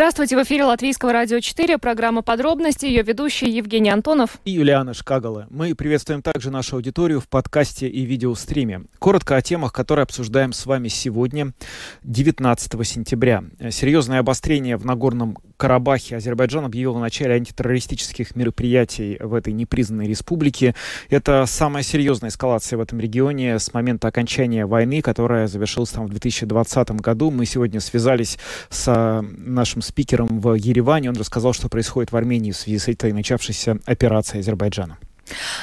Здравствуйте, в эфире Латвийского радио 4, программа «Подробности», ее ведущий Евгений Антонов и Юлиана Шкагала. Мы приветствуем также нашу аудиторию в подкасте и видеостриме. Коротко о темах, которые обсуждаем с вами сегодня, 19 сентября. Серьезное обострение в Нагорном Карабахе Азербайджан объявил о начале антитеррористических мероприятий в этой непризнанной республике. Это самая серьезная эскалация в этом регионе с момента окончания войны, которая завершилась там в 2020 году. Мы сегодня связались с нашим спикером в Ереване. Он рассказал, что происходит в Армении в связи с этой начавшейся операцией Азербайджана.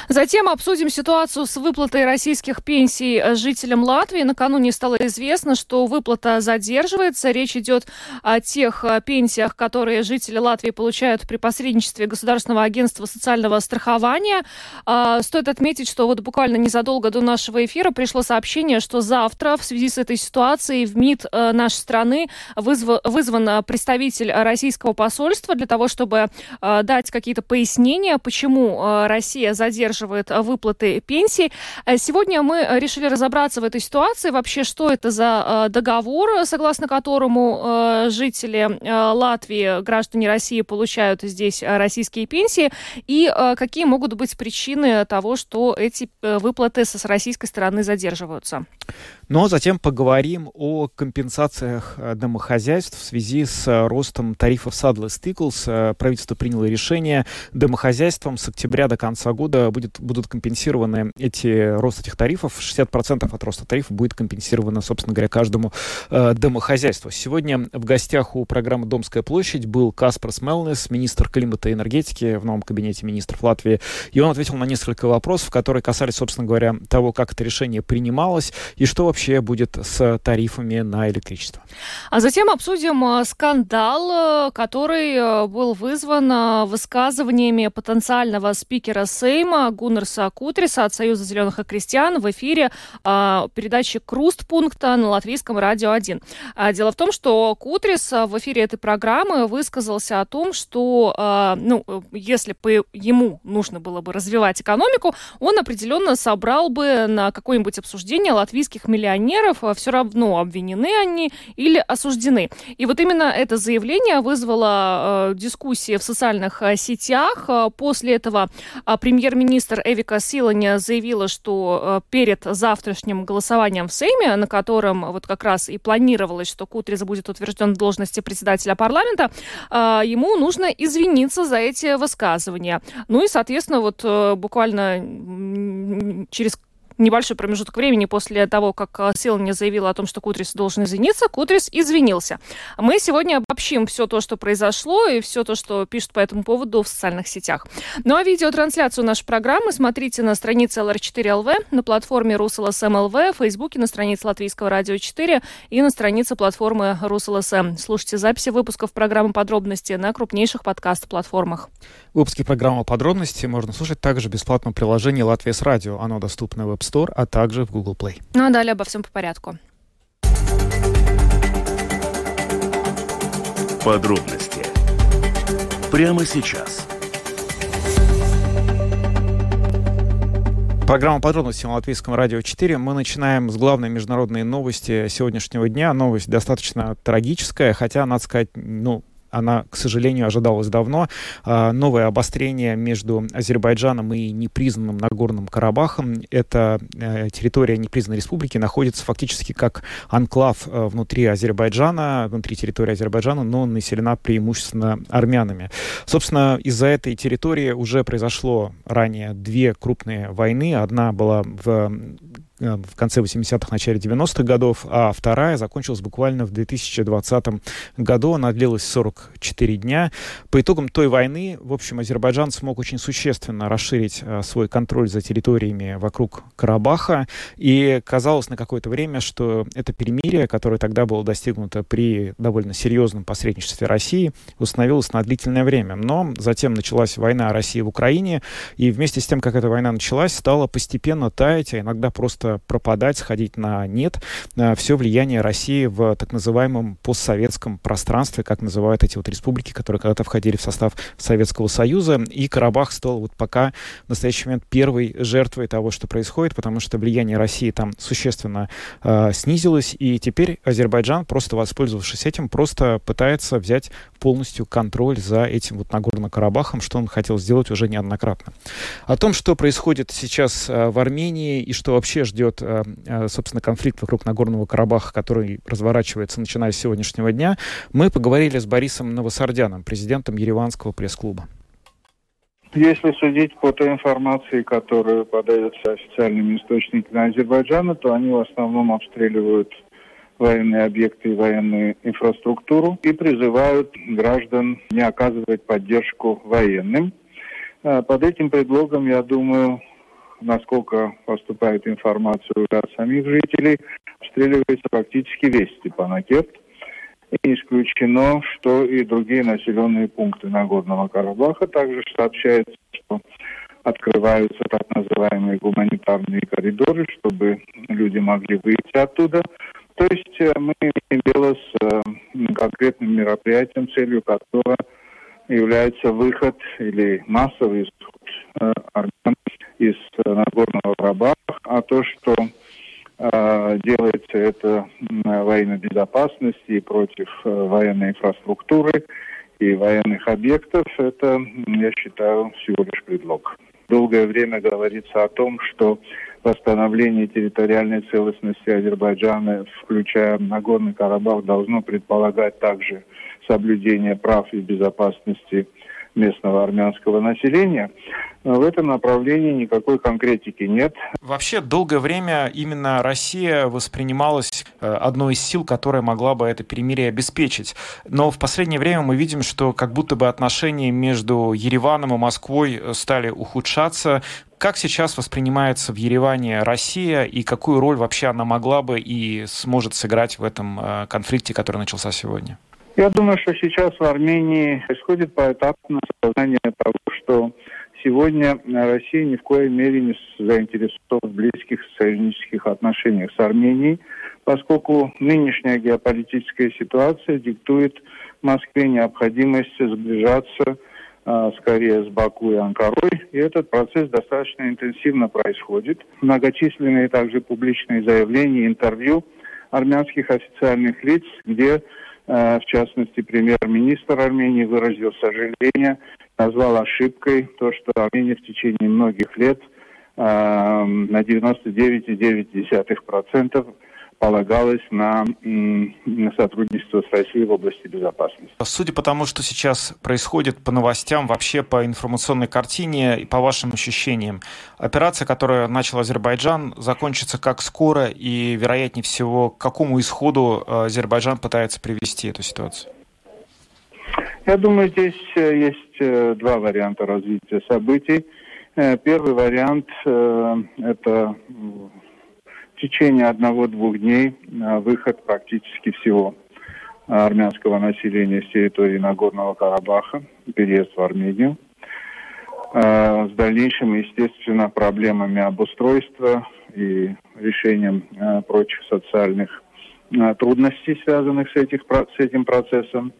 Затем обсудим ситуацию с выплатой российских пенсий жителям Латвии. Накануне стало известно, что выплата задерживается. Речь идет о тех э, пенсиях, которые жители Латвии получают при посредничестве Государственного агентства социального страхования. А, стоит отметить, что вот буквально незадолго до нашего эфира пришло сообщение, что завтра в связи с этой ситуацией в МИД э, нашей страны вызван представитель российского посольства для того, чтобы э, дать какие-то пояснения, почему Россия задерживает э, выплаты пенсий. Э, сегодня мы решили разобраться в этой ситуации, вообще, что это за э, договор, согласно которому жители Латвии, граждане России получают здесь российские пенсии, и какие могут быть причины того, что эти выплаты с российской стороны задерживаются. Но затем поговорим о компенсациях домохозяйств в связи с ростом тарифов Saddle Stickles. Правительство приняло решение домохозяйствам с октября до конца года будет, будут компенсированы эти рост этих тарифов. 60% от роста тарифа будет компенсировано, собственно говоря, каждому э, домохозяйству. Сегодня в гостях у программы «Домская площадь» был Каспар Смелнес, министр климата и энергетики в новом кабинете министров Латвии. И он ответил на несколько вопросов, которые касались, собственно говоря, того, как это решение принималось и что вообще будет с тарифами на электричество. А затем обсудим э, скандал, э, который э, был вызван высказываниями потенциального спикера Сейма Сейма Гуннерса Кутриса от Союза зеленых и крестьян в эфире э, передачи «Крустпункта» на Латвийском радио 1. А, дело в том, что Кутрис в эфире этой программы высказался о том, что э, ну, если бы ему нужно было бы развивать экономику, он определенно собрал бы на какое-нибудь обсуждение латвийских миллионеров, все равно обвинены они или осуждены. И вот именно это заявление вызвало э, дискуссии в социальных э, сетях. После этого э, премьер Премьер-министр Эвика Силаня заявила, что э, перед завтрашним голосованием в Сейме, на котором вот как раз и планировалось, что Кутрис будет утвержден в должности председателя парламента, э, ему нужно извиниться за эти высказывания. Ну и, соответственно, вот э, буквально через небольшой промежуток времени после того, как э, Силани заявила о том, что Кутрис должен извиниться, Кутрис извинился. Мы сегодня обобщим все то, что произошло, и все то, что пишут по этому поводу в социальных сетях. Ну а видеотрансляцию нашей программы смотрите на странице LR4LV, на платформе RusLSM.LV, в Фейсбуке, на странице Латвийского радио 4 и на странице платформы RusLSM. Слушайте записи выпусков программы «Подробности» на крупнейших подкаст-платформах. Выпуски программы «Подробности» можно слушать также в бесплатном приложении «Латвия с радио». Оно доступно в App Store, а также в Google Play. Ну а далее обо всем по порядку. Подробности прямо сейчас. Программа «Подробности» на Латвийском радио 4. Мы начинаем с главной международной новости сегодняшнего дня. Новость достаточно трагическая, хотя, надо сказать, ну, она, к сожалению, ожидалась давно. А, новое обострение между Азербайджаном и непризнанным Нагорным Карабахом. Эта э, территория непризнанной республики находится фактически как анклав э, внутри Азербайджана, внутри территории Азербайджана, но населена преимущественно армянами. Собственно, из-за этой территории уже произошло ранее две крупные войны. Одна была в в конце 80-х, начале 90-х годов, а вторая закончилась буквально в 2020 году. Она длилась 44 дня. По итогам той войны, в общем, Азербайджан смог очень существенно расширить а, свой контроль за территориями вокруг Карабаха. И казалось на какое-то время, что это перемирие, которое тогда было достигнуто при довольно серьезном посредничестве России, установилось на длительное время. Но затем началась война России в Украине, и вместе с тем, как эта война началась, стала постепенно таять, а иногда просто просто пропадать, сходить на нет все влияние России в так называемом постсоветском пространстве, как называют эти вот республики, которые когда-то входили в состав Советского Союза. И Карабах стал вот пока в настоящий момент первой жертвой того, что происходит, потому что влияние России там существенно э, снизилось, и теперь Азербайджан, просто воспользовавшись этим, просто пытается взять полностью контроль за этим вот Нагорным Карабахом, что он хотел сделать уже неоднократно. О том, что происходит сейчас э, в Армении и что вообще ждет, э, э, собственно, конфликт вокруг Нагорного Карабаха, который разворачивается начиная с сегодняшнего дня, мы поговорили с Борисом Новосардяном, президентом Ереванского пресс-клуба. Если судить по той информации, которую подается официальными источниками Азербайджана, то они в основном обстреливают военные объекты и военную инфраструктуру и призывают граждан не оказывать поддержку военным. А под этим предлогом, я думаю, насколько поступает информация от самих жителей, обстреливается практически весь Степанакерт. И исключено, что и другие населенные пункты Нагорного Карабаха. Также сообщается, что открываются так называемые гуманитарные коридоры, чтобы люди могли выйти оттуда. То есть э, мы имеем дело с э, конкретным мероприятием, целью которого является выход или массовый исход э, армян из Нагорного Карабаха, а то, что делается это во имя безопасности и против военной инфраструктуры и военных объектов, это, я считаю, всего лишь предлог. Долгое время говорится о том, что восстановление территориальной целостности Азербайджана, включая Нагорный Карабах, должно предполагать также соблюдение прав и безопасности местного армянского населения. В этом направлении никакой конкретики нет. Вообще, долгое время именно Россия воспринималась э, одной из сил, которая могла бы это перемирие обеспечить. Но в последнее время мы видим, что как будто бы отношения между Ереваном и Москвой э, стали ухудшаться. Как сейчас воспринимается в Ереване Россия и какую роль вообще она могла бы и сможет сыграть в этом э, конфликте, который начался сегодня? Я думаю, что сейчас в Армении происходит поэтапное осознание того, что сегодня Россия ни в коей мере не заинтересована в близких союзнических отношениях с Арменией, поскольку нынешняя геополитическая ситуация диктует Москве необходимость сближаться а, скорее с Баку и Анкарой. И этот процесс достаточно интенсивно происходит. Многочисленные также публичные заявления, интервью армянских официальных лиц, где в частности, премьер-министр Армении выразил сожаление, назвал ошибкой то, что Армения в течение многих лет э, на 99,9% полагалось на, на сотрудничество с Россией в области безопасности. Судя по тому, что сейчас происходит по новостям, вообще по информационной картине и по вашим ощущениям, операция, которую начал Азербайджан, закончится как скоро и, вероятнее всего, к какому исходу э, Азербайджан пытается привести эту ситуацию? Я думаю, здесь э, есть э, два варианта развития событий. Первый вариант – это в течение одного-двух дней выход практически всего армянского населения с территории Нагорного Карабаха, переезд в Армению. А, с дальнейшими, естественно, проблемами обустройства и решением прочих социальных трудностей, связанных с, этих, с этим процессом.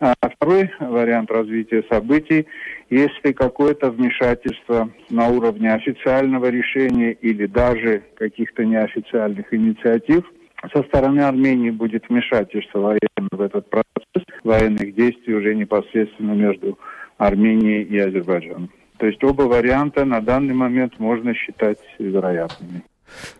А второй вариант развития событий, если какое-то вмешательство на уровне официального решения или даже каких-то неофициальных инициатив со стороны Армении будет вмешательство военное в этот процесс военных действий уже непосредственно между Арменией и Азербайджаном. То есть оба варианта на данный момент можно считать вероятными.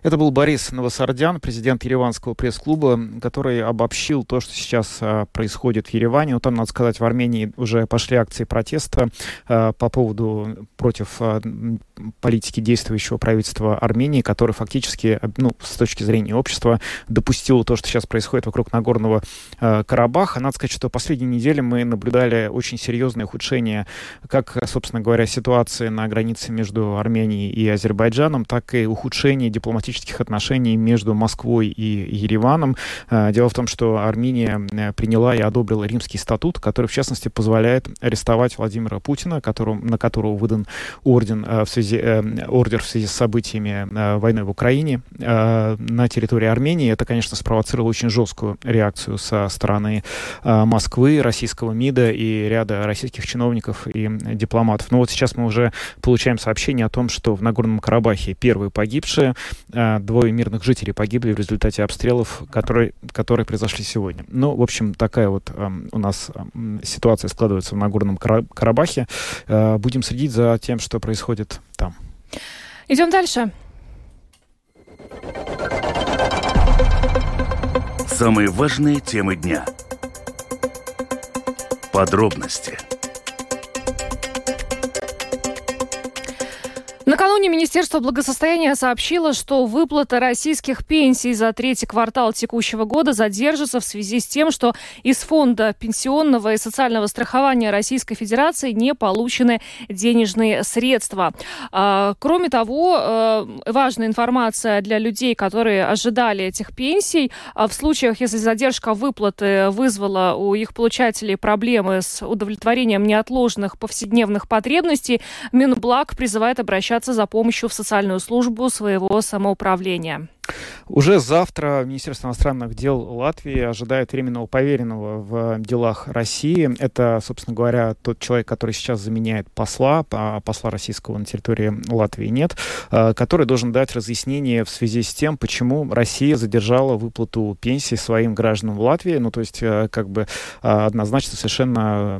Это был Борис Новосардян, президент Ереванского пресс-клуба, который обобщил то, что сейчас а, происходит в Ереване. Ну, там, надо сказать, в Армении уже пошли акции протеста а, по поводу против а, политики действующего правительства Армении, который фактически, ну, с точки зрения общества, допустил то, что сейчас происходит вокруг Нагорного Карабаха. Надо сказать, что последние недели мы наблюдали очень серьезное ухудшение как, собственно говоря, ситуации на границе между Арменией и Азербайджаном, так и ухудшение дипломатических отношений между Москвой и Ереваном. Э, дело в том, что Армения э, приняла и одобрила римский статут, который, в частности, позволяет арестовать Владимира Путина, которому, на которого выдан орден э, в связи связи, ордер в связи с событиями войны в Украине на территории Армении. Это, конечно, спровоцировало очень жесткую реакцию со стороны Москвы, российского МИДа и ряда российских чиновников и дипломатов. Но вот сейчас мы уже получаем сообщение о том, что в Нагорном Карабахе первые погибшие, двое мирных жителей погибли в результате обстрелов, которые, которые произошли сегодня. Ну, в общем, такая вот у нас ситуация складывается в Нагорном Карабахе. Э, будем следить за тем, что происходит там. Идем дальше. Самые важные темы дня. Подробности – Накануне Министерство благосостояния сообщило, что выплата российских пенсий за третий квартал текущего года задержится в связи с тем, что из Фонда пенсионного и социального страхования Российской Федерации не получены денежные средства. А, кроме того, э, важная информация для людей, которые ожидали этих пенсий. А в случаях, если задержка выплаты вызвала у их получателей проблемы с удовлетворением неотложных повседневных потребностей, Минблаг призывает обращаться обращаться за помощью в социальную службу своего самоуправления. Уже завтра Министерство иностранных дел Латвии ожидает временного поверенного в делах России. Это, собственно говоря, тот человек, который сейчас заменяет посла, а посла российского на территории Латвии нет, а, который должен дать разъяснение в связи с тем, почему Россия задержала выплату пенсии своим гражданам в Латвии. Ну, то есть, э, как бы а, однозначно совершенно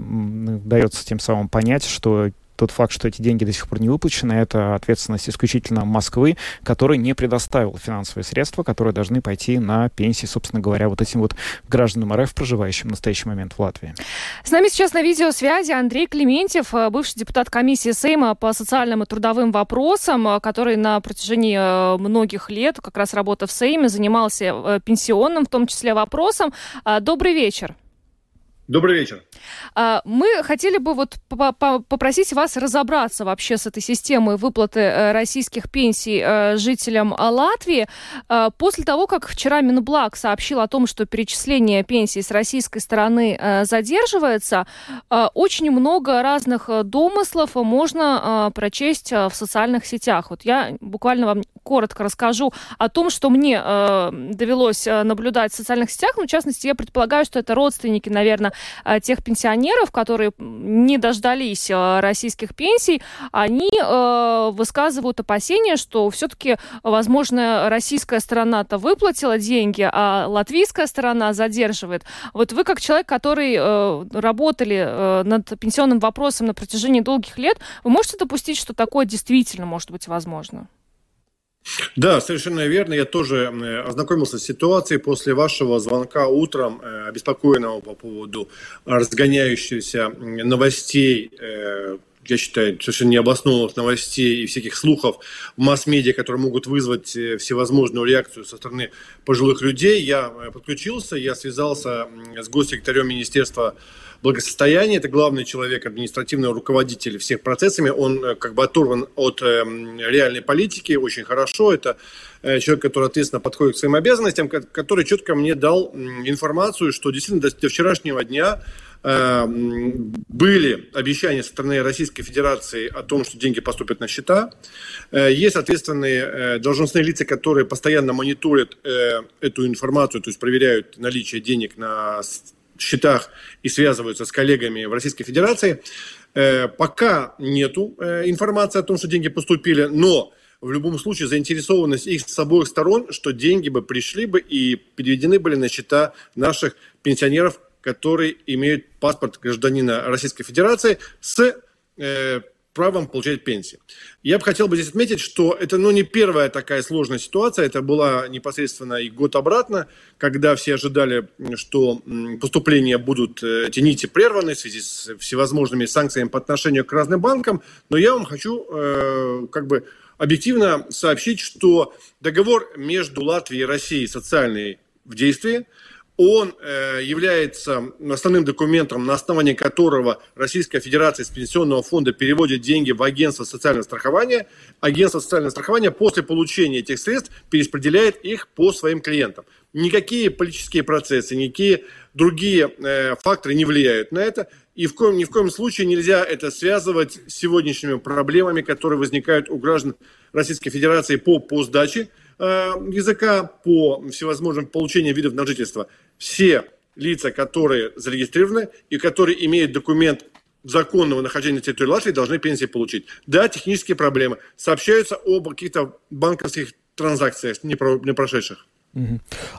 дается тем самым понять, что тот факт, что эти деньги до сих пор не выплачены, это ответственность исключительно Москвы, которая не предоставила финансовые средства, которые должны пойти на пенсии, собственно говоря, вот этим вот гражданам РФ, проживающим в настоящий момент в Латвии. С нами сейчас на видеосвязи Андрей Клементьев, э, бывший депутат комиссии Сейма по социальным и трудовым вопросам, э, который на протяжении э, многих лет, как раз работа в Сейме, занимался пенсионным, в том числе, вопросом. Добрый вечер. Добрый вечер. А, мы хотели бы вот попросить вас разобраться вообще с этой системой выплаты э, российских пенсий э, жителям э, Латвии. А, после того, как вчера Минблаг сообщил о том, что перечисление пенсий с российской стороны задерживается, очень много разных домыслов можно прочесть в социальных сетях. Вот я буквально вам коротко расскажу о том, что мне довелось наблюдать в социальных сетях. Ну, в частности, я предполагаю, что это родственники, наверное, Э, тех пенсионеров, которые не дождались э, российских пенсий, они э, высказывают опасения, что все-таки, возможно, российская сторона-то выплатила деньги, а латвийская сторона задерживает. Вот вы, как человек, который работали над пенсионным вопросом на протяжении долгих лет, вы можете допустить, что такое действительно может быть возможно? Да, совершенно верно. Я тоже ознакомился с ситуацией после вашего звонка утром, э, обеспокоенного по поводу разгоняющихся новостей э, я считаю, совершенно необоснованных новостей и всяких слухов в масс-медиа, которые могут вызвать э, всевозможную реакцию со стороны пожилых людей. Я подключился, я связался с госсекретарем Министерства благосостояние, это главный человек, административный руководитель всех процессами, он э, как бы оторван от э, реальной политики очень хорошо, это э, человек, который ответственно подходит к своим обязанностям, который четко мне дал информацию, что действительно до, вчерашнего дня были обещания со стороны Российской Федерации о том, что деньги поступят на счета. Есть ответственные должностные лица, которые постоянно мониторят эту информацию, то есть проверяют наличие денег на счетах и связываются с коллегами в Российской Федерации. Э, пока нету э, информации о том, что деньги поступили, но в любом случае заинтересованность их с обоих сторон, что деньги бы пришли бы и переведены были на счета наших пенсионеров, которые имеют паспорт гражданина Российской Федерации с э, правом получать пенсии. Я бы хотел бы здесь отметить, что это ну, не первая такая сложная ситуация, это была непосредственно и год обратно, когда все ожидали, что поступления будут, э, эти нити прерваны в связи с всевозможными санкциями по отношению к разным банкам, но я вам хочу э, как бы объективно сообщить, что договор между Латвией и Россией социальный в действии – он э, является основным документом, на основании которого Российская Федерация из Пенсионного фонда переводит деньги в агентство социального страхования. Агентство социального страхования после получения этих средств перераспределяет их по своим клиентам. Никакие политические процессы, никакие другие э, факторы не влияют на это. И в коем, ни в коем случае нельзя это связывать с сегодняшними проблемами, которые возникают у граждан Российской Федерации по, по сдаче э, языка, по всевозможным получениям видов на жительство. Все лица, которые зарегистрированы и которые имеют документ законного нахождения на территории Латвии, должны пенсии получить. Да, технические проблемы. Сообщаются об каких-то банковских транзакциях, не, не прошедших.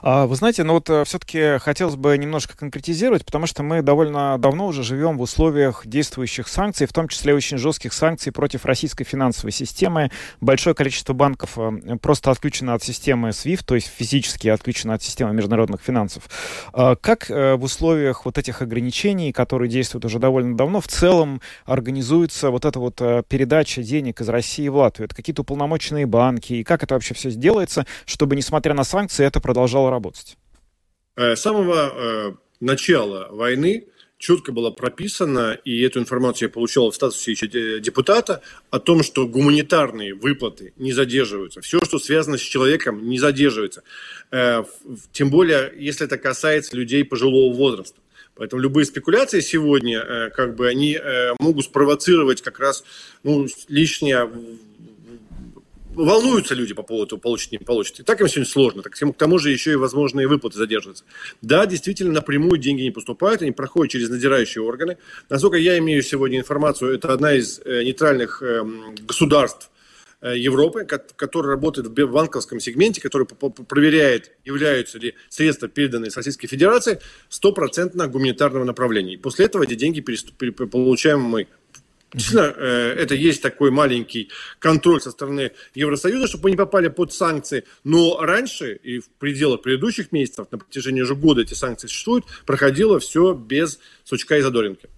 А, вы знаете, ну вот э, все-таки хотелось бы немножко конкретизировать, потому что мы довольно давно уже живем в условиях действующих санкций, в том числе очень жестких санкций против российской финансовой системы. Большое количество банков э, просто отключено от системы SWIFT, то есть физически отключено от системы международных финансов. А как э, в условиях вот этих ограничений, которые действуют уже довольно давно, в целом организуется вот эта вот передача денег из России в Латвию? Это какие-то уполномоченные банки? И как это вообще все сделается, чтобы, несмотря на санкции, санкции, это продолжало работать? Э, с самого э, начала войны четко было прописано, и эту информацию я получал в статусе еще депутата, о том, что гуманитарные выплаты не задерживаются. Все, что связано с человеком, не задерживается. Э, тем более, если это касается людей пожилого возраста. Поэтому любые спекуляции сегодня, как бы, они могут спровоцировать как раз ну, лишнее волнуются люди по поводу получить, не получить. И так им сегодня сложно. Так, к тому же еще и возможные выплаты задерживаются. Да, действительно, напрямую деньги не поступают, они проходят через надзирающие органы. Насколько я имею сегодня информацию, это одна из э, нейтральных э, государств э, Европы, которая работает в банковском сегменте, который проверяет, являются ли средства, переданные с Российской Федерации, стопроцентно гуманитарного направления. И после этого эти деньги получаем мы. Действительно, э, это есть такой маленький контроль со стороны Евросоюза, чтобы не попали под санкции. Но раньше и в пределах предыдущих месяцев, на протяжении уже года эти санкции существуют, проходило все без сучка и задоринки.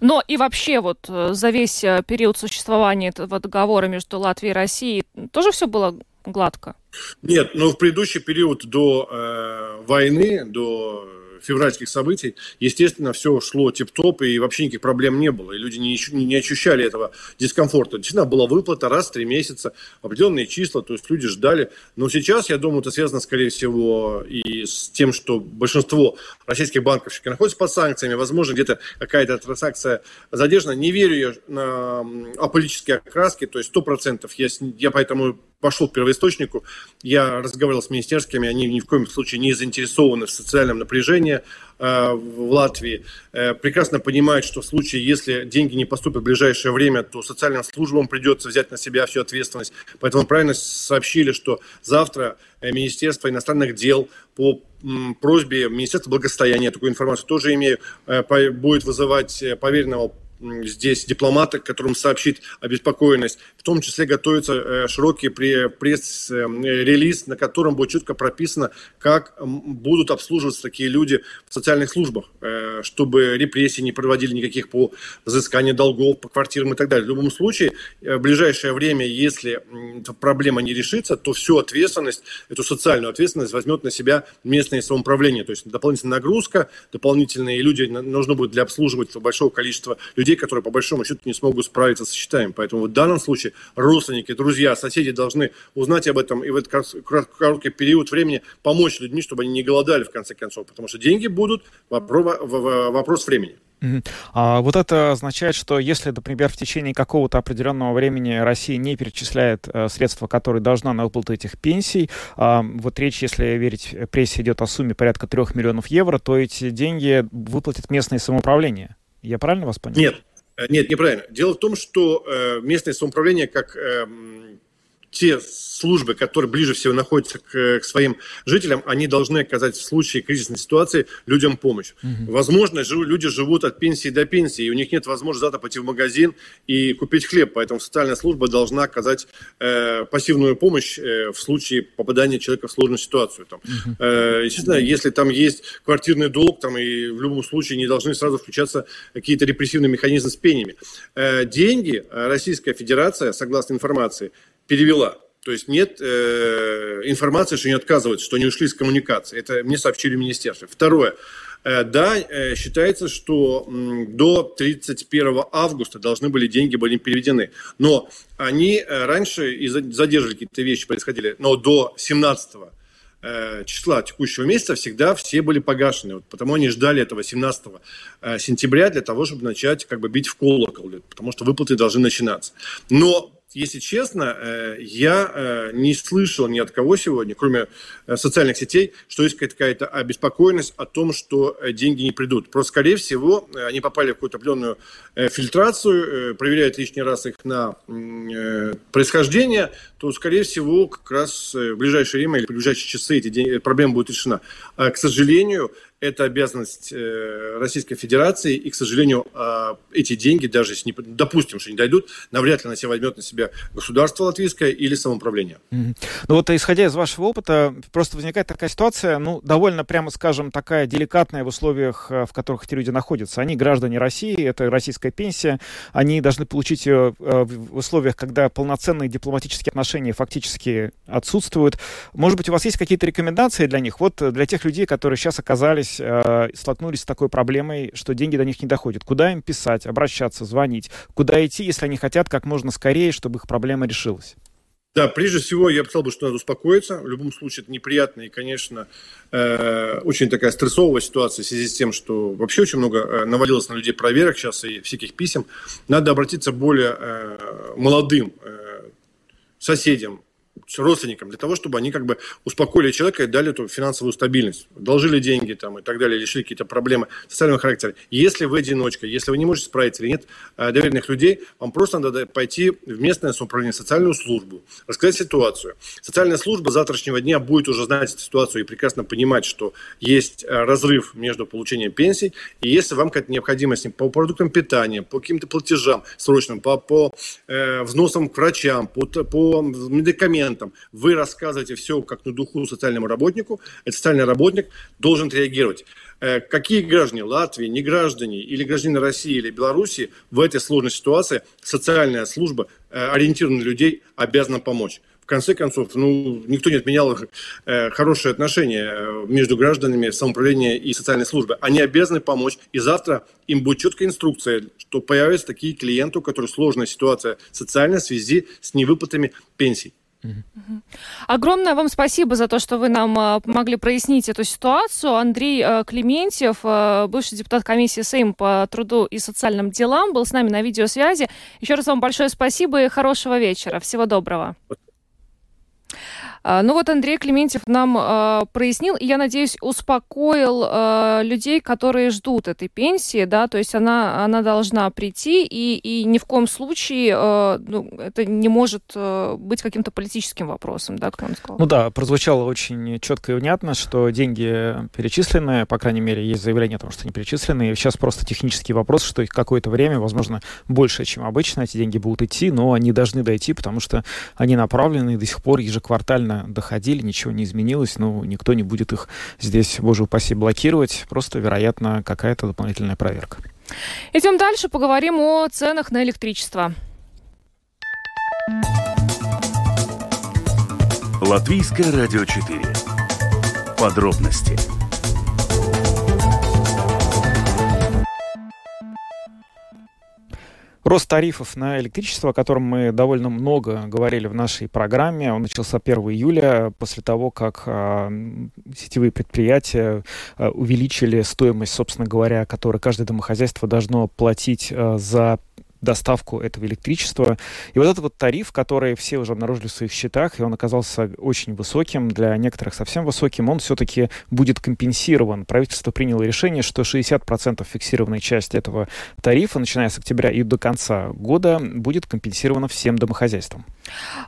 Но и вообще вот э, за весь э, период существования этого договора между Латвией и Россией тоже все было гладко? Нет, но в предыдущий период до э, войны, до февральских событий, естественно, все шло тип-топ, и вообще никаких проблем не было. И люди не, не ощущали этого дискомфорта. Действительно, была выплата раз в три месяца, определенные числа, то есть люди ждали. Но сейчас, я думаю, это связано, скорее всего, и с тем, что большинство российских банков находятся под санкциями, возможно, где-то какая-то транзакция задержана. Не верю я на аполитические окраски, то есть 100% я, я поэтому пошел к первоисточнику. Я разговаривал с министерскими, они ни в коем случае не заинтересованы в социальном напряжении э, в Латвии. Э, прекрасно понимают, что в случае, если деньги не поступят в ближайшее время, то социальным службам придется взять на себя всю ответственность. Поэтому правильно сообщили, что завтра э, Министерство иностранных дел по просьбе Министерства благосостояния, такую информацию тоже имею, будет вызывать поверенного здесь дипломаты, которым сообщит обеспокоенность. В том числе готовится э, широкий пресс-релиз, на котором будет четко прописано, как будут обслуживаться такие люди в социальных службах, э, чтобы репрессии не проводили никаких по взысканию долгов, по квартирам и так далее. В любом случае, э, в ближайшее время, если проблема не решится, то всю ответственность, эту социальную ответственность возьмет на себя местное самоуправление. То есть дополнительная нагрузка, дополнительные люди нужно будет для обслуживать большого количества людей людей, которые по большому счету не смогут справиться с счетами. Поэтому в данном случае родственники, друзья, соседи должны узнать об этом и в этот короткий период времени помочь людьми, чтобы они не голодали в конце концов. Потому что деньги будут вопрос времени. А вот это означает, что если, например, в течение какого-то определенного времени Россия не перечисляет э, средства, которые должна на выплату этих пенсий, э, вот речь, если верить прессе, идет о сумме порядка трех миллионов евро, то эти деньги выплатит местное самоуправление. Я правильно вас понял? Нет, э, нет, неправильно. Дело в том, что э, местное самоуправление, как э, те службы, которые ближе всего находятся к, к своим жителям, они должны оказать в случае кризисной ситуации людям помощь. Угу. Возможно, жив, люди живут от пенсии до пенсии, и у них нет возможности завтра пойти в магазин и купить хлеб, поэтому социальная служба должна оказать э, пассивную помощь э, в случае попадания человека в сложную ситуацию. Там. Угу. Э, естественно, если там есть квартирный долг, там, и в любом случае не должны сразу включаться какие-то репрессивные механизмы с пенями. Э, деньги Российская Федерация, согласно информации, перевела. То есть нет э, информации, что они отказываются, что они ушли с коммуникации. Это мне сообщили в министерстве. Второе. Э, да, э, считается, что э, до 31 августа должны были деньги были переведены. Но они э, раньше и задерживали какие-то вещи, происходили. Но до 17 э, числа текущего месяца всегда все были погашены. Вот потому они ждали этого 17 э, сентября для того, чтобы начать как бы бить в колокол, потому что выплаты должны начинаться. Но если честно, э, я э, не слышал ни от кого сегодня, кроме э, социальных сетей, что есть какая-то обеспокоенность о том, что деньги не придут. Просто, скорее всего, они попали в какую-то определенную фильтрацию, проверяют лишний раз их на происхождение, то, скорее всего, как раз в ближайшее время или в ближайшие часы эти проблема будет решена. А, к сожалению, это обязанность э, Российской Федерации, и, к сожалению, а, эти деньги, даже если, не, допустим, что не дойдут, навряд ли на себя возьмет на себя государство латвийское или самоуправление. Mm-hmm. Ну вот, исходя из вашего опыта, просто возникает такая ситуация, ну, довольно, прямо скажем, такая деликатная в условиях, э, в которых эти люди находятся. Они граждане России, это российская пенсия, они должны получить ее э, в условиях, когда полноценные дипломатические отношения фактически отсутствуют. Может быть, у вас есть какие-то рекомендации для них? Вот для тех людей, которые сейчас оказались оказались, э, столкнулись с такой проблемой, что деньги до них не доходят. Куда им писать, обращаться, звонить? Куда идти, если они хотят как можно скорее, чтобы их проблема решилась? Да, прежде всего, я бы сказал, что надо успокоиться. В любом случае, это неприятно и, конечно, э, очень такая стрессовая ситуация в связи с тем, что вообще очень много э, навалилось на людей проверок сейчас и всяких писем. Надо обратиться более э, молодым э, соседям, родственникам, для того, чтобы они как бы успокоили человека и дали эту финансовую стабильность. Должили деньги там и так далее, решили какие-то проблемы социального характера. Если вы одиночка, если вы не можете справиться или нет э, доверенных людей, вам просто надо пойти в местное самоуправление, социальную службу, рассказать ситуацию. Социальная служба завтрашнего дня будет уже знать ситуацию и прекрасно понимать, что есть э, разрыв между получением пенсий, и если вам какая-то необходимость по продуктам питания, по каким-то платежам срочным, по, по э, взносам к врачам, по, по медикаментам, клиентам, вы рассказываете все как на духу социальному работнику, этот социальный работник должен реагировать. Э, какие граждане Латвии, не граждане или граждане России или Белоруссии в этой сложной ситуации социальная служба, э, ориентированная на людей, обязана помочь в конце концов, ну, никто не отменял э, хорошие отношения между гражданами самоуправления и социальной службы. Они обязаны помочь, и завтра им будет четкая инструкция, что появятся такие клиенты, у которых сложная ситуация социальная в связи с невыплатами пенсий. Огромное вам спасибо за то, что вы нам а, помогли прояснить эту ситуацию. Андрей а, Клементьев, а, бывший депутат комиссии Сейм по труду и социальным делам, был с нами на видеосвязи. Еще раз вам большое спасибо и хорошего вечера. Всего доброго. А, ну вот Андрей Клементьев нам э, прояснил, и я надеюсь, успокоил э, людей, которые ждут этой пенсии, да, то есть она, она должна прийти, и, и ни в коем случае э, ну, это не может э, быть каким-то политическим вопросом, да, как он сказал. Ну да, прозвучало очень четко и внятно, что деньги перечислены, по крайней мере, есть заявление о том, что они перечислены, и сейчас просто технический вопрос, что их какое-то время, возможно, больше, чем обычно, эти деньги будут идти, но они должны дойти, потому что они направлены до сих пор ежеквартально доходили, ничего не изменилось, но никто не будет их здесь, боже упаси, блокировать. Просто, вероятно, какая-то дополнительная проверка. Идем дальше, поговорим о ценах на электричество. Латвийское радио 4. Подробности Рост тарифов на электричество, о котором мы довольно много говорили в нашей программе, он начался 1 июля, после того, как э, сетевые предприятия э, увеличили стоимость, собственно говоря, которую каждое домохозяйство должно платить э, за доставку этого электричества. И вот этот вот тариф, который все уже обнаружили в своих счетах, и он оказался очень высоким, для некоторых совсем высоким, он все-таки будет компенсирован. Правительство приняло решение, что 60% фиксированной части этого тарифа, начиная с октября и до конца года, будет компенсировано всем домохозяйствам.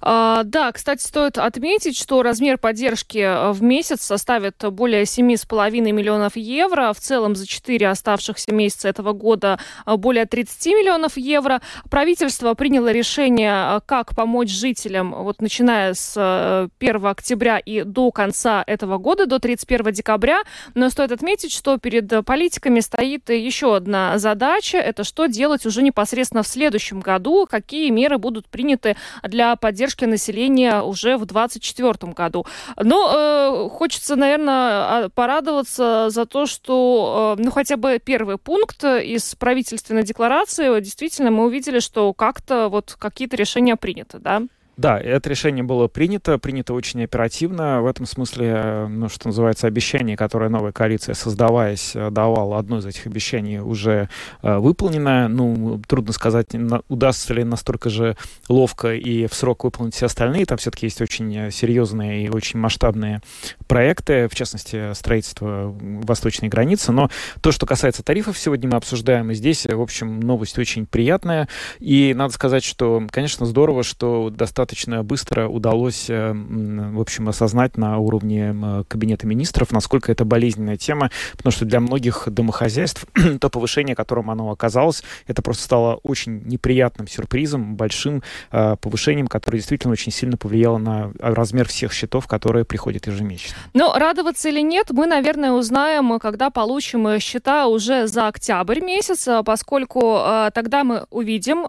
А, да, кстати, стоит отметить, что размер поддержки э, в месяц составит более 7,5 миллионов евро. В целом за 4 оставшихся месяца этого года э, более 30 миллионов евро. Правительство приняло решение, э, как помочь жителям, вот начиная с 1 октября и до конца этого года, до 31 декабря. Но стоит отметить, что перед политиками стоит еще одна задача. Это что делать уже непосредственно в следующем году, какие меры будут приняты для поддержки населения уже в 2024 году. Но э, хочется, наверное, порадоваться за то, что э, ну, хотя бы первый пункт из правительственной декларации, действительно, мы увидели, что как-то вот какие-то решения приняты, да? Да, это решение было принято, принято очень оперативно. В этом смысле, ну, что называется, обещание, которое новая коалиция, создаваясь, давала, одно из этих обещаний уже э, выполнено. Ну, трудно сказать, на, удастся ли настолько же ловко и в срок выполнить все остальные. Там все-таки есть очень серьезные и очень масштабные проекты, в частности, строительство восточной границы. Но то, что касается тарифов, сегодня мы обсуждаем, и здесь, в общем, новость очень приятная. И надо сказать, что, конечно, здорово, что достаточно достаточно быстро удалось, э, в общем, осознать на уровне Кабинета министров, насколько это болезненная тема, потому что для многих домохозяйств то повышение, которым оно оказалось, это просто стало очень неприятным сюрпризом, большим э, повышением, которое действительно очень сильно повлияло на размер всех счетов, которые приходят ежемесячно. Но радоваться или нет, мы, наверное, узнаем, когда получим э, счета уже за октябрь месяц, поскольку тогда мы увидим,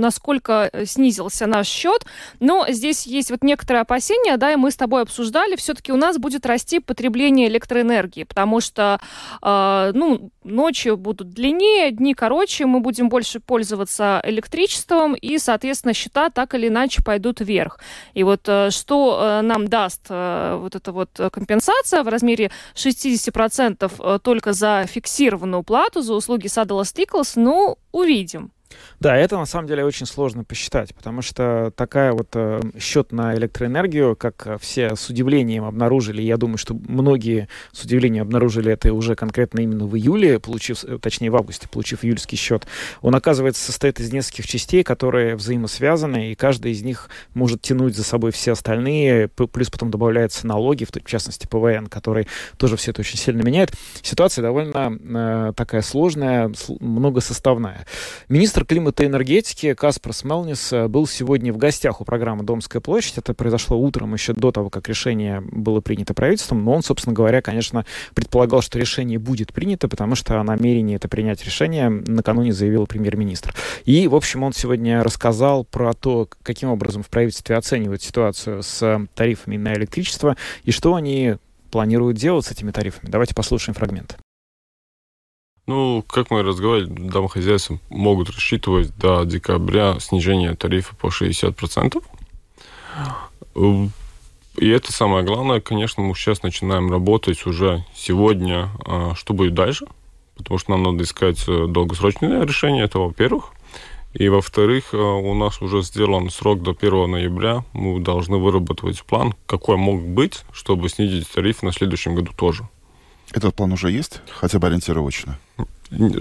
насколько снизился наш счет. Но здесь есть вот некоторые опасения, да, и мы с тобой обсуждали, все-таки у нас будет расти потребление электроэнергии, потому что, э, ну, ночи будут длиннее, дни короче, мы будем больше пользоваться электричеством, и, соответственно, счета так или иначе пойдут вверх. И вот э, что э, нам даст э, вот эта вот компенсация в размере 60% э, только за фиксированную плату за услуги Saddle Stickles, ну, увидим. Да, это на самом деле очень сложно посчитать, потому что такая вот э, счет на электроэнергию, как э, все с удивлением обнаружили, я думаю, что многие с удивлением обнаружили это уже конкретно именно в июле, получив, э, точнее в августе, получив июльский счет, он, оказывается, состоит из нескольких частей, которые взаимосвязаны, и каждая из них может тянуть за собой все остальные, плюс потом добавляются налоги, в частности ПВН, который тоже все это очень сильно меняет. Ситуация довольно э, такая сложная, многосоставная. Министр климата и энергетики Каспар Смелнис э, был сегодня в гостях у программы «Домская площадь». Это произошло утром, еще до того, как решение было принято правительством. Но он, собственно говоря, конечно, предполагал, что решение будет принято, потому что о намерении это принять решение накануне заявил премьер-министр. И, в общем, он сегодня рассказал про то, каким образом в правительстве оценивают ситуацию с тарифами на электричество и что они планируют делать с этими тарифами. Давайте послушаем фрагмент. Ну, как мы разговаривали, домохозяйства могут рассчитывать до декабря снижение тарифа по 60%. И это самое главное, конечно, мы сейчас начинаем работать уже сегодня, а, что будет дальше, потому что нам надо искать э, долгосрочное решение, это во-первых. И во-вторых, э, у нас уже сделан срок до 1 ноября, мы должны выработать план, какой мог быть, чтобы снизить тариф на следующем году тоже. Этот план уже есть, хотя бы ориентировочно?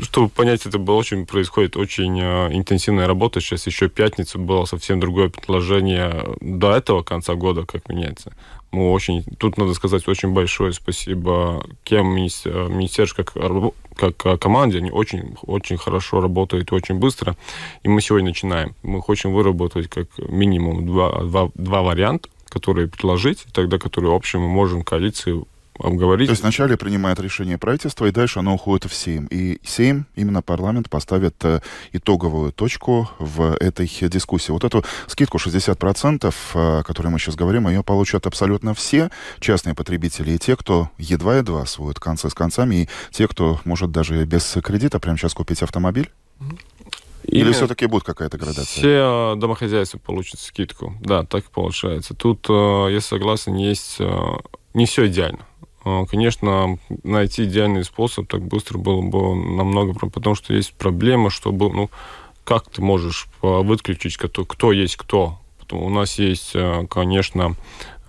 Чтобы понять, это было очень, происходит очень э, интенсивная работа. Сейчас еще пятница было совсем другое предложение до этого конца года, как меняется. Мы очень, тут надо сказать очень большое спасибо кем министерству, как, как команде, они очень, очень хорошо работают, очень быстро. И мы сегодня начинаем. Мы хотим выработать как минимум два, два, два варианта, которые предложить, тогда которые, в общем, мы можем коалиции обговорить. То есть вначале принимает решение правительство, и дальше оно уходит в Сейм. И Сейм, именно парламент, поставит э, итоговую точку в этой дискуссии. Вот эту скидку 60%, э, о которой мы сейчас говорим, ее получат абсолютно все частные потребители, и те, кто едва-едва сводит концы с концами, и те, кто может даже без кредита прямо сейчас купить автомобиль. Или Именно все-таки будет какая-то градация? Все домохозяйства получат скидку. Да, так и получается. Тут, э, я согласен, есть не все идеально. А, конечно, найти идеальный способ так быстро было бы намного, потому что есть проблема, чтобы, ну, как ты можешь а, выключить, кто, кто есть кто. у нас есть, а, конечно,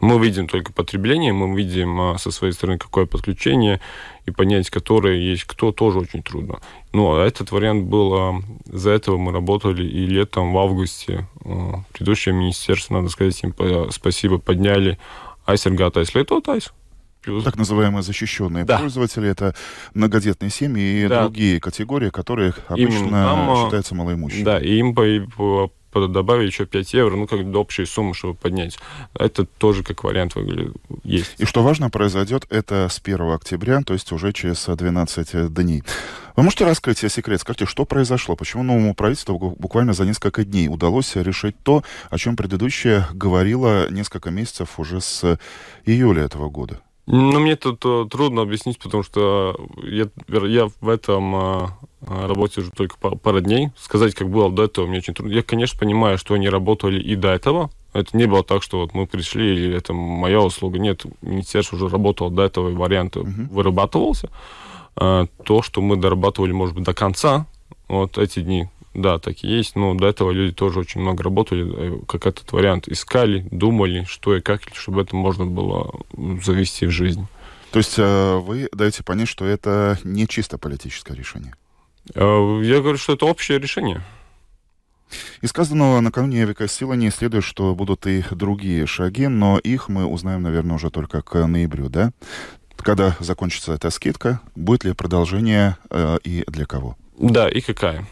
мы видим только потребление, мы видим со своей стороны какое подключение, и понять, которое есть кто, тоже очень трудно. Ну, а этот вариант был, за этого мы работали и летом, в августе. Предыдущее министерство, надо сказать им спасибо, подняли айсергатайс летотайс, Плюс... Так называемые защищенные да. пользователи это многодетные семьи и да. другие категории, которые обычно там, а, считаются малоимущими. Да, и им по, по, добавить еще 5 евро, ну, как до общей суммы, чтобы поднять. Это тоже как вариант выглядит, есть. И что важно, произойдет это с 1 октября, то есть уже через 12 дней. Вы можете раскрыть себе секрет? Скажите, что произошло? Почему новому правительству буквально за несколько дней удалось решить то, о чем предыдущее говорило несколько месяцев уже с июля этого года? Ну, мне тут uh, трудно объяснить, потому что я, я в этом uh, работе уже только пару дней. Сказать, как было до этого, мне очень трудно. Я, конечно, понимаю, что они работали и до этого, Это не было так, что вот мы пришли, и это моя услуга. Нет, министерство уже работало до этого, и вариант uh-huh. вырабатывался. А, то, что мы дорабатывали, может быть, до конца, вот эти дни, да, так и есть, но до этого люди тоже очень много работали, э, как этот вариант искали, думали, что и как, чтобы это можно было завести в жизнь. То есть э, вы даете понять, что это не чисто политическое решение? Э, я говорю, что это общее решение. Из сказанного накануне Эвика Сила не следует, что будут и другие шаги, но их мы узнаем, наверное, уже только к ноябрю, да? Когда закончится эта скидка, будет ли продолжение э, и для кого? Да, и какая?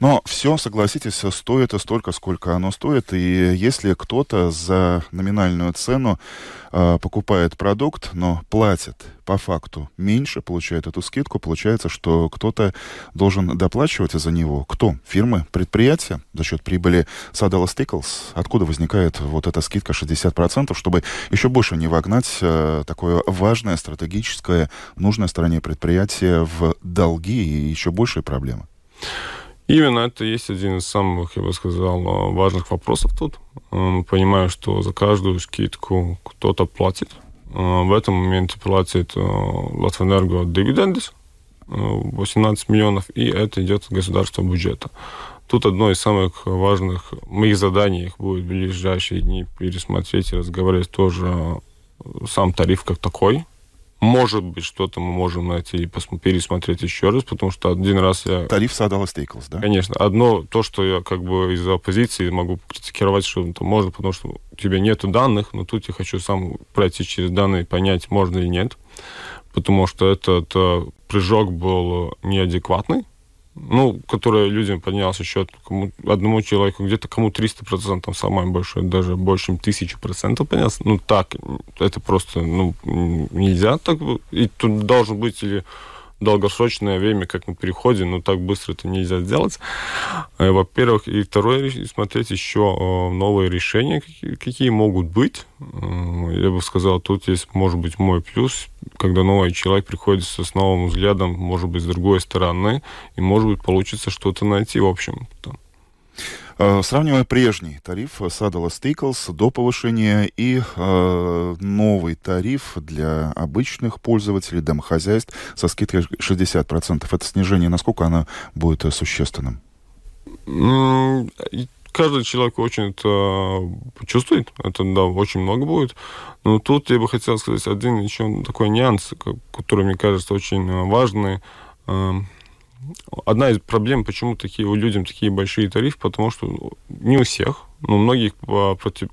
Но все, согласитесь, стоит столько, сколько оно стоит. И если кто-то за номинальную цену э, покупает продукт, но платит по факту меньше, получает эту скидку, получается, что кто-то должен доплачивать за него. Кто? Фирмы, предприятия за счет прибыли Sadala Stickles. Откуда возникает вот эта скидка 60%, чтобы еще больше не вогнать э, такое важное, стратегическое, нужное стороне предприятия в долги и еще большие проблемы? Именно это есть один из самых, я бы сказал, важных вопросов тут. Мы понимаем, что за каждую скидку кто-то платит. В этом моменте платит Латвэнерго дивиденды 18 миллионов, и это идет с государственного бюджета. Тут одно из самых важных моих заданий будет в ближайшие дни пересмотреть и разговаривать тоже сам тариф как такой, может быть, что-то мы можем найти и пересмотреть еще раз, потому что один раз я... Тариф Садала Стейклс, да? Конечно. Одно, то, что я как бы из-за оппозиции могу критиковать, что это можно, потому что у тебя нет данных, но тут я хочу сам пройти через данные, понять, можно или нет. Потому что этот э, прыжок был неадекватный ну, который людям поднялся счет кому, одному человеку, где-то кому 300%, там самое большое, даже больше, чем 1000% поднялся. Ну, так, это просто, ну, нельзя так. И тут должен быть или долгосрочное время, как мы переходим, но так быстро это нельзя сделать. Э, во-первых. И второе, смотреть еще э, новые решения, какие, могут быть. Э, я бы сказал, тут есть, может быть, мой плюс, когда новый человек приходит с новым взглядом, может быть, с другой стороны, и, может быть, получится что-то найти, в общем. Э, сравнивая прежний тариф Saddle Stickles до повышения и э, новый тариф для обычных пользователей, домохозяйств со скидкой 60%. Это снижение, насколько оно будет э, существенным? Каждый человек очень это чувствует, это да, очень много будет. Но тут я бы хотел сказать один еще такой нюанс, который, мне кажется, очень важный одна из проблем, почему такие у людям такие большие тарифы, потому что не у всех, но у многих а, против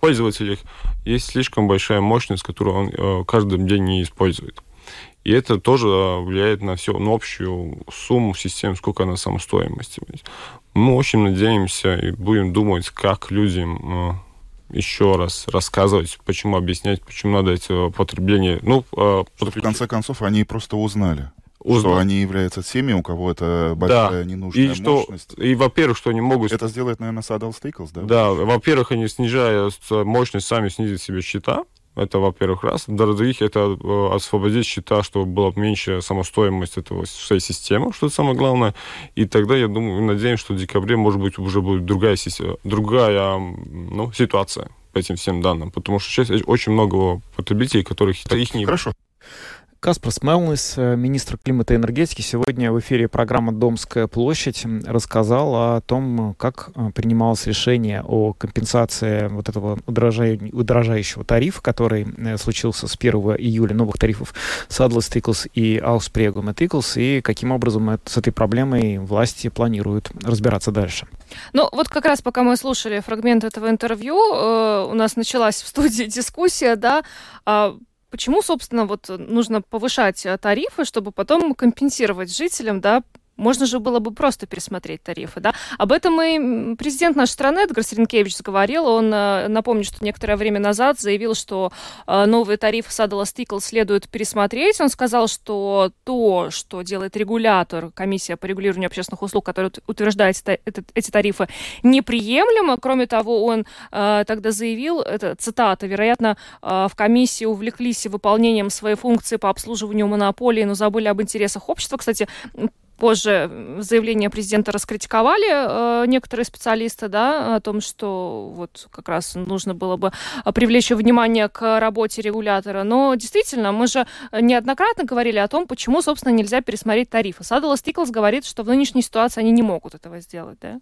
пользователей есть слишком большая мощность, которую он э, каждый день не использует. И это тоже влияет на всю на общую сумму системы, сколько она самостоимости. Мы очень надеемся и будем думать, как людям еще раз рассказывать, почему объяснять, почему надо это потребление. Ну, в конце концов, они просто узнали узнал. Что они являются теми, у кого это большая да. ненужная и что, мощность. И, во-первых, что они могут... Это сделает, наверное, Saddle Stickles, да? Да, во-первых, они, снижая мощность, сами снизят себе счета. Это, во-первых, раз. Других это э, освободить счета, чтобы была меньше самостоимость этого всей системы, что это самое главное. И тогда, я думаю, надеемся, что в декабре, может быть, уже будет другая, другая ну, ситуация по этим всем данным. Потому что сейчас очень много потребителей, которых их не... Хорошо. Каспар Смелнис, э, министр климата и энергетики, сегодня в эфире программы «Домская площадь» рассказал о том, как э, принималось решение о компенсации вот этого удорожающего тарифа, который э, случился с 1 июля, новых тарифов Saddles Tickles и Auspregum Tickles, и каким образом с этой проблемой власти планируют разбираться дальше. Ну, вот как раз пока мы слушали фрагмент этого интервью, у нас началась в студии дискуссия, да, а, Почему, собственно, вот нужно повышать э, тарифы, чтобы потом компенсировать жителям, да, можно же было бы просто пересмотреть тарифы, да? Об этом и президент нашей страны Эдгар Сиренкевич говорил. Он, э, напомню, что некоторое время назад заявил, что э, новые тарифы Садала Стикл следует пересмотреть. Он сказал, что то, что делает регулятор, комиссия по регулированию общественных услуг, которая утверждает эти тарифы, неприемлемо. Кроме того, он э, тогда заявил, это цитата, вероятно, в комиссии увлеклись выполнением своей функции по обслуживанию монополии, но забыли об интересах общества. Кстати, позже заявление президента раскритиковали э, некоторые специалисты, да, о том, что вот как раз нужно было бы привлечь внимание к работе регулятора. Но действительно, мы же неоднократно говорили о том, почему, собственно, нельзя пересмотреть тарифы. Саддала Стиклс говорит, что в нынешней ситуации они не могут этого сделать, да?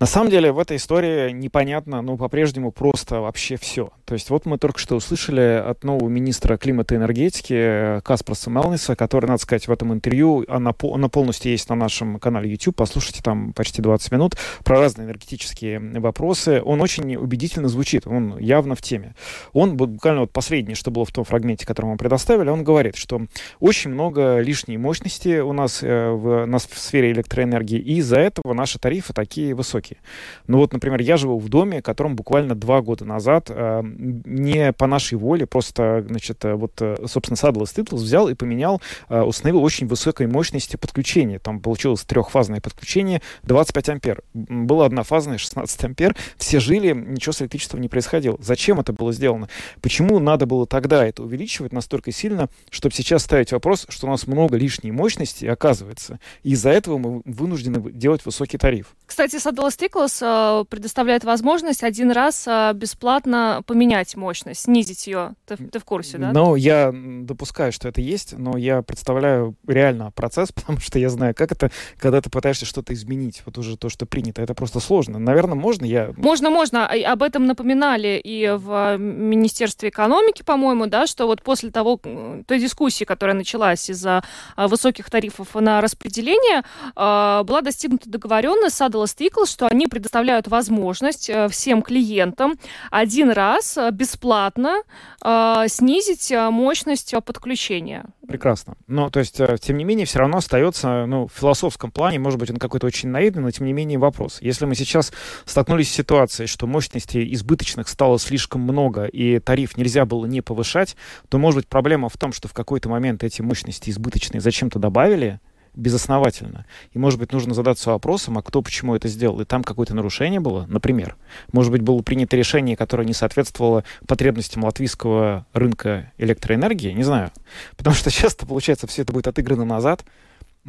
На самом деле в этой истории непонятно, ну, по-прежнему просто вообще все. То есть вот мы только что услышали от нового министра климата и энергетики э, Каспарса Мелниса, который, надо сказать, в этом интервью, она, она полностью есть на нашем канале YouTube, послушайте, там почти 20 минут, про разные энергетические вопросы. Он очень убедительно звучит, он явно в теме. Он буквально вот последнее, что было в том фрагменте, который мы предоставили, он говорит, что очень много лишней мощности у нас э, в, нас в сфере электроэнергии, и из-за этого наши тарифы такие высокие риски. Ну вот, например, я живу в доме, котором буквально два года назад э, не по нашей воле, просто, значит, э, вот, э, собственно, Saddle Tittles взял и поменял, э, установил очень высокой мощности подключения. Там получилось трехфазное подключение 25 ампер. Было однофазное 16 ампер. Все жили, ничего с электричеством не происходило. Зачем это было сделано? Почему надо было тогда это увеличивать настолько сильно, чтобы сейчас ставить вопрос, что у нас много лишней мощности, оказывается. И из-за этого мы вынуждены делать высокий тариф. Кстати, Saddle Stickles э, предоставляет возможность один раз э, бесплатно поменять мощность, снизить ее. Ты, ты в курсе, да? Ну, я допускаю, что это есть, но я представляю реально процесс, потому что я знаю, как это, когда ты пытаешься что-то изменить, вот уже то, что принято. Это просто сложно. Наверное, можно я... Можно, можно. Об этом напоминали и в Министерстве экономики, по-моему, да, что вот после того, той дискуссии, которая началась из-за э, высоких тарифов на распределение, была достигнута договоренность с Saddle Stickles, что они предоставляют возможность э, всем клиентам один раз э, бесплатно э, снизить мощность подключения. Прекрасно. Но, то есть, тем не менее, все равно остается, ну, в философском плане, может быть, он какой-то очень наивный, но, тем не менее, вопрос. Если мы сейчас столкнулись с ситуацией, что мощностей избыточных стало слишком много, и тариф нельзя было не повышать, то, может быть, проблема в том, что в какой-то момент эти мощности избыточные зачем-то добавили, безосновательно. И, может быть, нужно задаться вопросом, а кто почему это сделал. И там какое-то нарушение было, например. Может быть, было принято решение, которое не соответствовало потребностям латвийского рынка электроэнергии, не знаю. Потому что часто, получается, все это будет отыграно назад,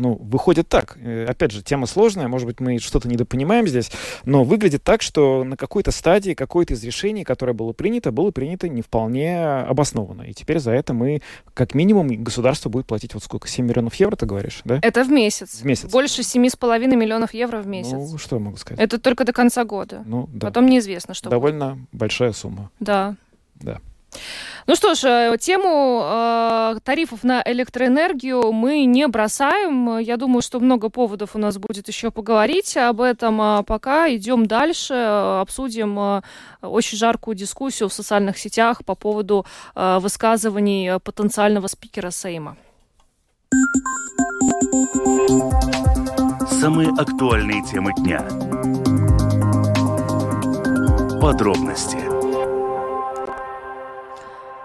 ну, выходит так. Э, опять же, тема сложная, может быть, мы что-то недопонимаем здесь, но выглядит так, что на какой-то стадии какое-то из решений, которое было принято, было принято не вполне обоснованно. И теперь за это мы, как минимум, государство будет платить вот сколько, 7 миллионов евро, ты говоришь, да? Это в месяц. В месяц. Больше 7,5 миллионов евро в месяц. Ну, что я могу сказать? Это только до конца года. Ну, да. Потом неизвестно, что Довольно будет. большая сумма. Да. Да. Ну что ж, э, тему э, тарифов на электроэнергию мы не бросаем. Я думаю, что много поводов у нас будет еще поговорить об этом. А пока идем дальше, обсудим э, очень жаркую дискуссию в социальных сетях по поводу э, высказываний потенциального спикера Сейма. Самые актуальные темы дня. Подробности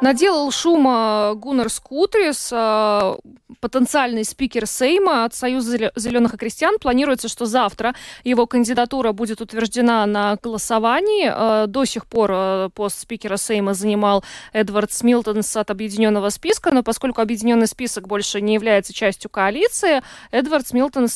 Наделал шума Гуннар Скутрис, а, потенциальный спикер Сейма от Союза зеленых и крестьян. Планируется, что завтра его кандидатура будет утверждена на голосовании. А, до сих пор а, пост спикера Сейма занимал Эдвардс Смилтенс от Объединенного списка, но поскольку Объединенный список больше не является частью коалиции, Эдвардс Смилтенс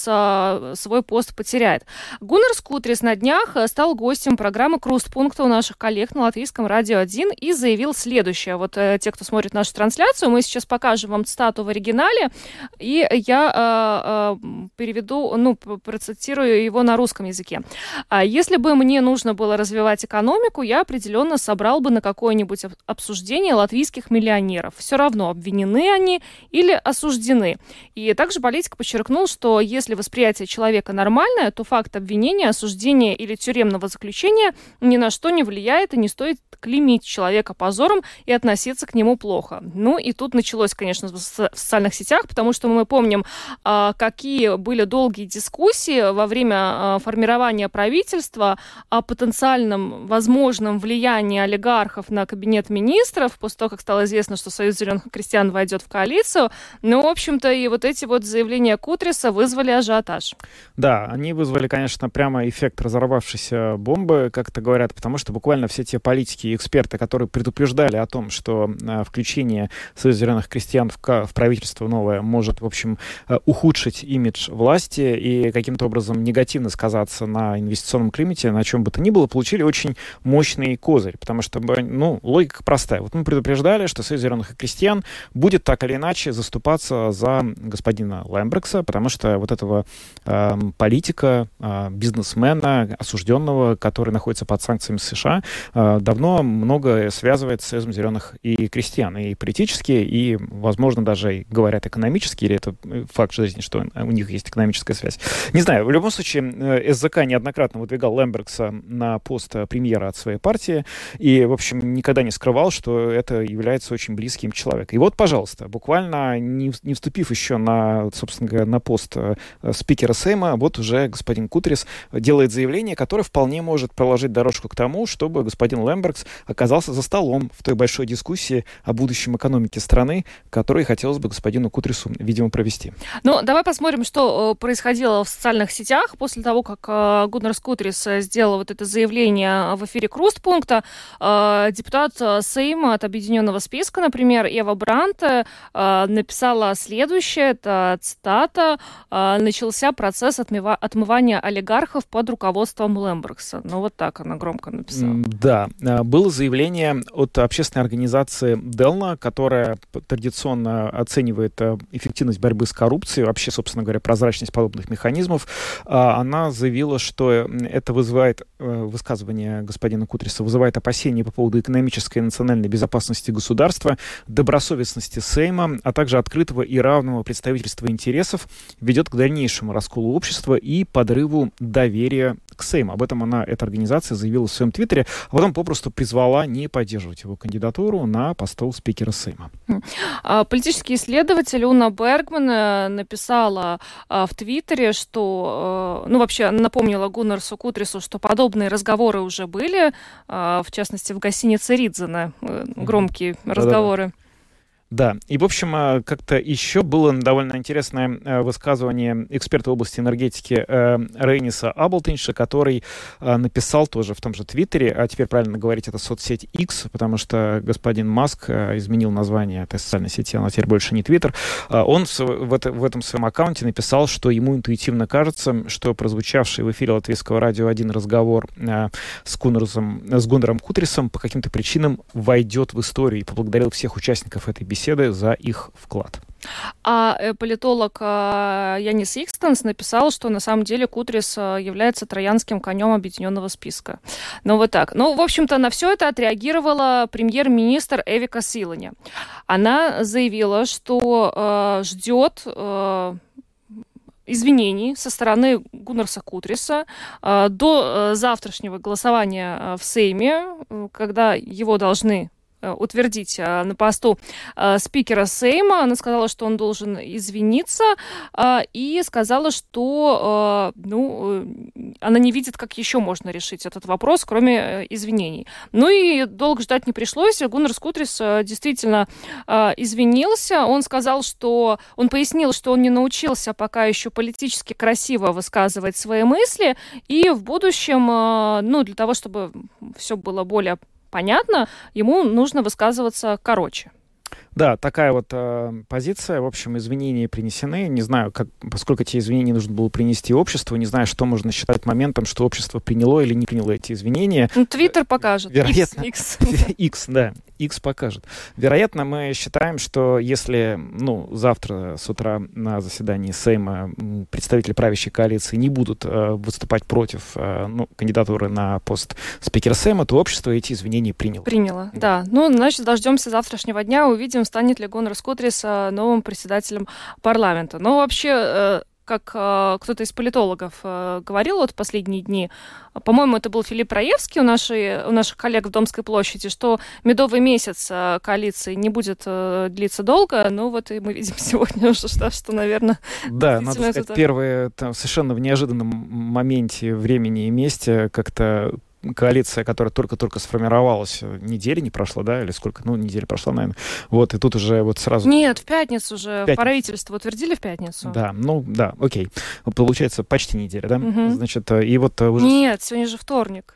свой пост потеряет. Гунарс Кутрис на днях стал гостем программы «Крустпункта» у наших коллег на Латвийском радио 1 и заявил следующее. Вот вот э, те, кто смотрит нашу трансляцию, мы сейчас покажем вам цитату в оригинале, и я э, э, переведу, ну, процитирую его на русском языке. «А если бы мне нужно было развивать экономику, я определенно собрал бы на какое-нибудь обсуждение латвийских миллионеров. Все равно, обвинены они или осуждены. И также политик подчеркнул, что если восприятие человека нормальное, то факт обвинения, осуждения или тюремного заключения ни на что не влияет и не стоит клеймить человека позором и относиться к нему плохо. Ну и тут началось, конечно, в социальных сетях, потому что мы помним, а, какие были долгие дискуссии во время а, формирования правительства о потенциальном возможном влиянии олигархов на кабинет министров, после того, как стало известно, что Союз зеленых крестьян войдет в коалицию. Ну, в общем-то, и вот эти вот заявления Кутриса вызвали ажиотаж. Да, они вызвали, конечно, прямо эффект разорвавшейся бомбы, как это говорят, потому что буквально все те политики эксперты, которые предупреждали о том, что что включение Союза зеленых крестьян в, правительство новое может, в общем, ухудшить имидж власти и каким-то образом негативно сказаться на инвестиционном климате, на чем бы то ни было, получили очень мощный козырь, потому что, ну, логика простая. Вот мы предупреждали, что Союз зеленых крестьян будет так или иначе заступаться за господина Лэмбрекса, потому что вот этого э, политика, э, бизнесмена, осужденного, который находится под санкциями США, э, давно много связывает с Союзом зеленых и крестьян, и политически, и, возможно, даже говорят экономически, или это факт жизни, что у них есть экономическая связь. Не знаю, в любом случае, э, СЗК неоднократно выдвигал Лэмбергса на пост премьера от своей партии, и, в общем, никогда не скрывал, что это является очень близким человеком. И вот, пожалуйста, буквально не, не вступив еще на, собственно говоря, на пост э, спикера Сейма, вот уже господин Кутрис делает заявление, которое вполне может проложить дорожку к тому, чтобы господин Лэмбергс оказался за столом в той большой дискуссии о будущем экономики страны, которую хотелось бы господину Кутрису, видимо, провести. Ну, давай посмотрим, что э, происходило в социальных сетях после того, как э, Гуннер Скутрис сделал вот это заявление в эфире Крустпункта. Депутат Сейма от Объединенного списка, например, Ева Брант написала следующее, это цитата, начался процесс отмыва отмывания олигархов под руководством Лембергса. Ну, вот так она громко написала. Да. Было заявление от общественной организации Делна, которая традиционно оценивает а, эффективность борьбы с коррупцией, вообще, собственно говоря, прозрачность подобных механизмов. А, она заявила, что это вызывает, высказывание господина Кутриса, вызывает опасения по поводу экономической и национальной безопасности государства, добросовестности Сейма, а также открытого и равного представительства интересов, ведет к дальнейшему расколу общества и подрыву доверия к Сейму. Об этом она, эта организация, заявила в своем твиттере, а потом попросту призвала не поддерживать его кандидатуру на постол спикера Сейма. А, политический исследователь Уна Бергман э, написала а, в твиттере, что, э, ну, вообще напомнила Гуннарсу Кутрису, что подобные разговоры уже были, а, в частности, в гостинице Ридзена, э, громкие mm-hmm. разговоры. Да, и, в общем, а, как-то еще было довольно интересное а, высказывание эксперта в области энергетики э, Рейниса Аблтинша, который а, написал тоже в том же Твиттере, а теперь правильно говорить, это соцсеть X, потому что господин Маск изменил название этой социальной сети, она теперь больше не Твиттер. Он в, это, в этом своем аккаунте написал, что ему интуитивно кажется, что прозвучавший в эфире Латвийского радио один разговор с, Кунерсом, с Гуннером Кутрисом по каким-то причинам войдет в историю и поблагодарил всех участников этой беседы беседы за их вклад. А э, политолог э, Янис Икстенс написал, что на самом деле Кутрис э, является троянским конем объединенного списка. Ну вот так. Ну, в общем-то, на все это отреагировала премьер-министр Эвика Силани. Она заявила, что э, ждет э, извинений со стороны Гуннерса Кутриса э, до завтрашнего голосования в Сейме, когда его должны Э, утвердить э, на посту э, спикера Сейма. Она сказала, что он должен извиниться и сказала, что ну, она не видит, как еще можно решить этот вопрос, кроме извинений. Ну и долго ждать не пришлось. Гуннер Скутрис действительно извинился. Он сказал, что... Он пояснил, что он не научился пока еще политически красиво высказывать свои мысли, и в будущем, ну, для того, чтобы все было более понятно, ему нужно высказываться короче. Да, такая вот э, позиция. В общем, извинения принесены. Не знаю, как, поскольку эти извинения нужно было принести обществу, не знаю, что можно считать моментом, что общество приняло или не приняло эти извинения. Ну, Твиттер покажет. Вероятно. X, X, да. X покажет. Вероятно, мы считаем, что если ну, завтра с утра на заседании Сейма представители правящей коалиции не будут э, выступать против э, ну, кандидатуры на пост спикера Сейма, то общество эти извинения приняло. Приняло, да. да. Ну, значит, дождемся завтрашнего дня, увидим, станет ли Гонор Скотрис э, новым председателем парламента. Но вообще э, как э, кто-то из политологов э, говорил вот последние дни, по-моему, это был Филипп Раевский у, нашей, у наших коллег в Домской площади, что медовый месяц э, коалиции не будет э, длиться долго, ну вот и мы видим сегодня уже, что, что наверное... Да, надо сказать, это... первые там, совершенно в неожиданном моменте времени и месте как-то коалиция, которая только-только сформировалась, недели не прошло, да, или сколько, ну, неделя прошла, наверное. Вот, и тут уже вот сразу... Нет, в пятницу уже пятницу. правительство утвердили в пятницу. Да, ну, да, окей. Получается, почти неделя, да? Угу. Значит, и вот уже... Нет, сегодня же вторник.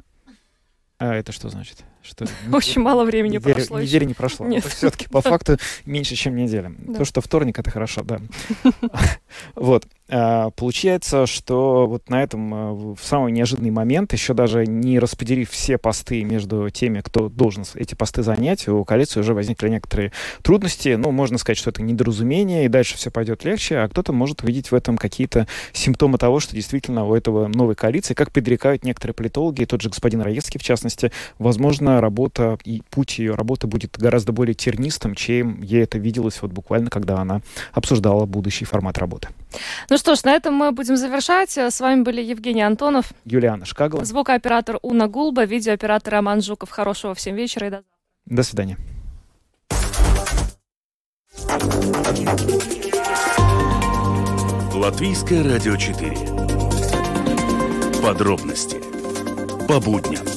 А это что значит? Что Очень мало времени неделя, прошло. Недели не прошло. Нет. Все-таки по факту меньше, чем неделя. Да. То, что вторник, это хорошо, да. Вот. А, получается, что вот на этом а, в самый неожиданный момент, еще даже не распределив все посты между теми, кто должен эти посты занять, у коалиции уже возникли некоторые трудности. Ну, можно сказать, что это недоразумение, и дальше все пойдет легче, а кто-то может увидеть в этом какие-то симптомы того, что действительно у этого новой коалиции, как предрекают некоторые политологи, тот же господин Раевский в частности, возможно, работа и путь ее работы будет гораздо более тернистым, чем ей это виделось вот буквально, когда она обсуждала будущий формат работы. Ну что ж, на этом мы будем завершать. С вами были Евгений Антонов, Юлиана Шкагова, звукооператор Уна Гулба, видеооператор Роман Жуков. Хорошего всем вечера и до. До свидания. Латвийское радио 4. Подробности по будням.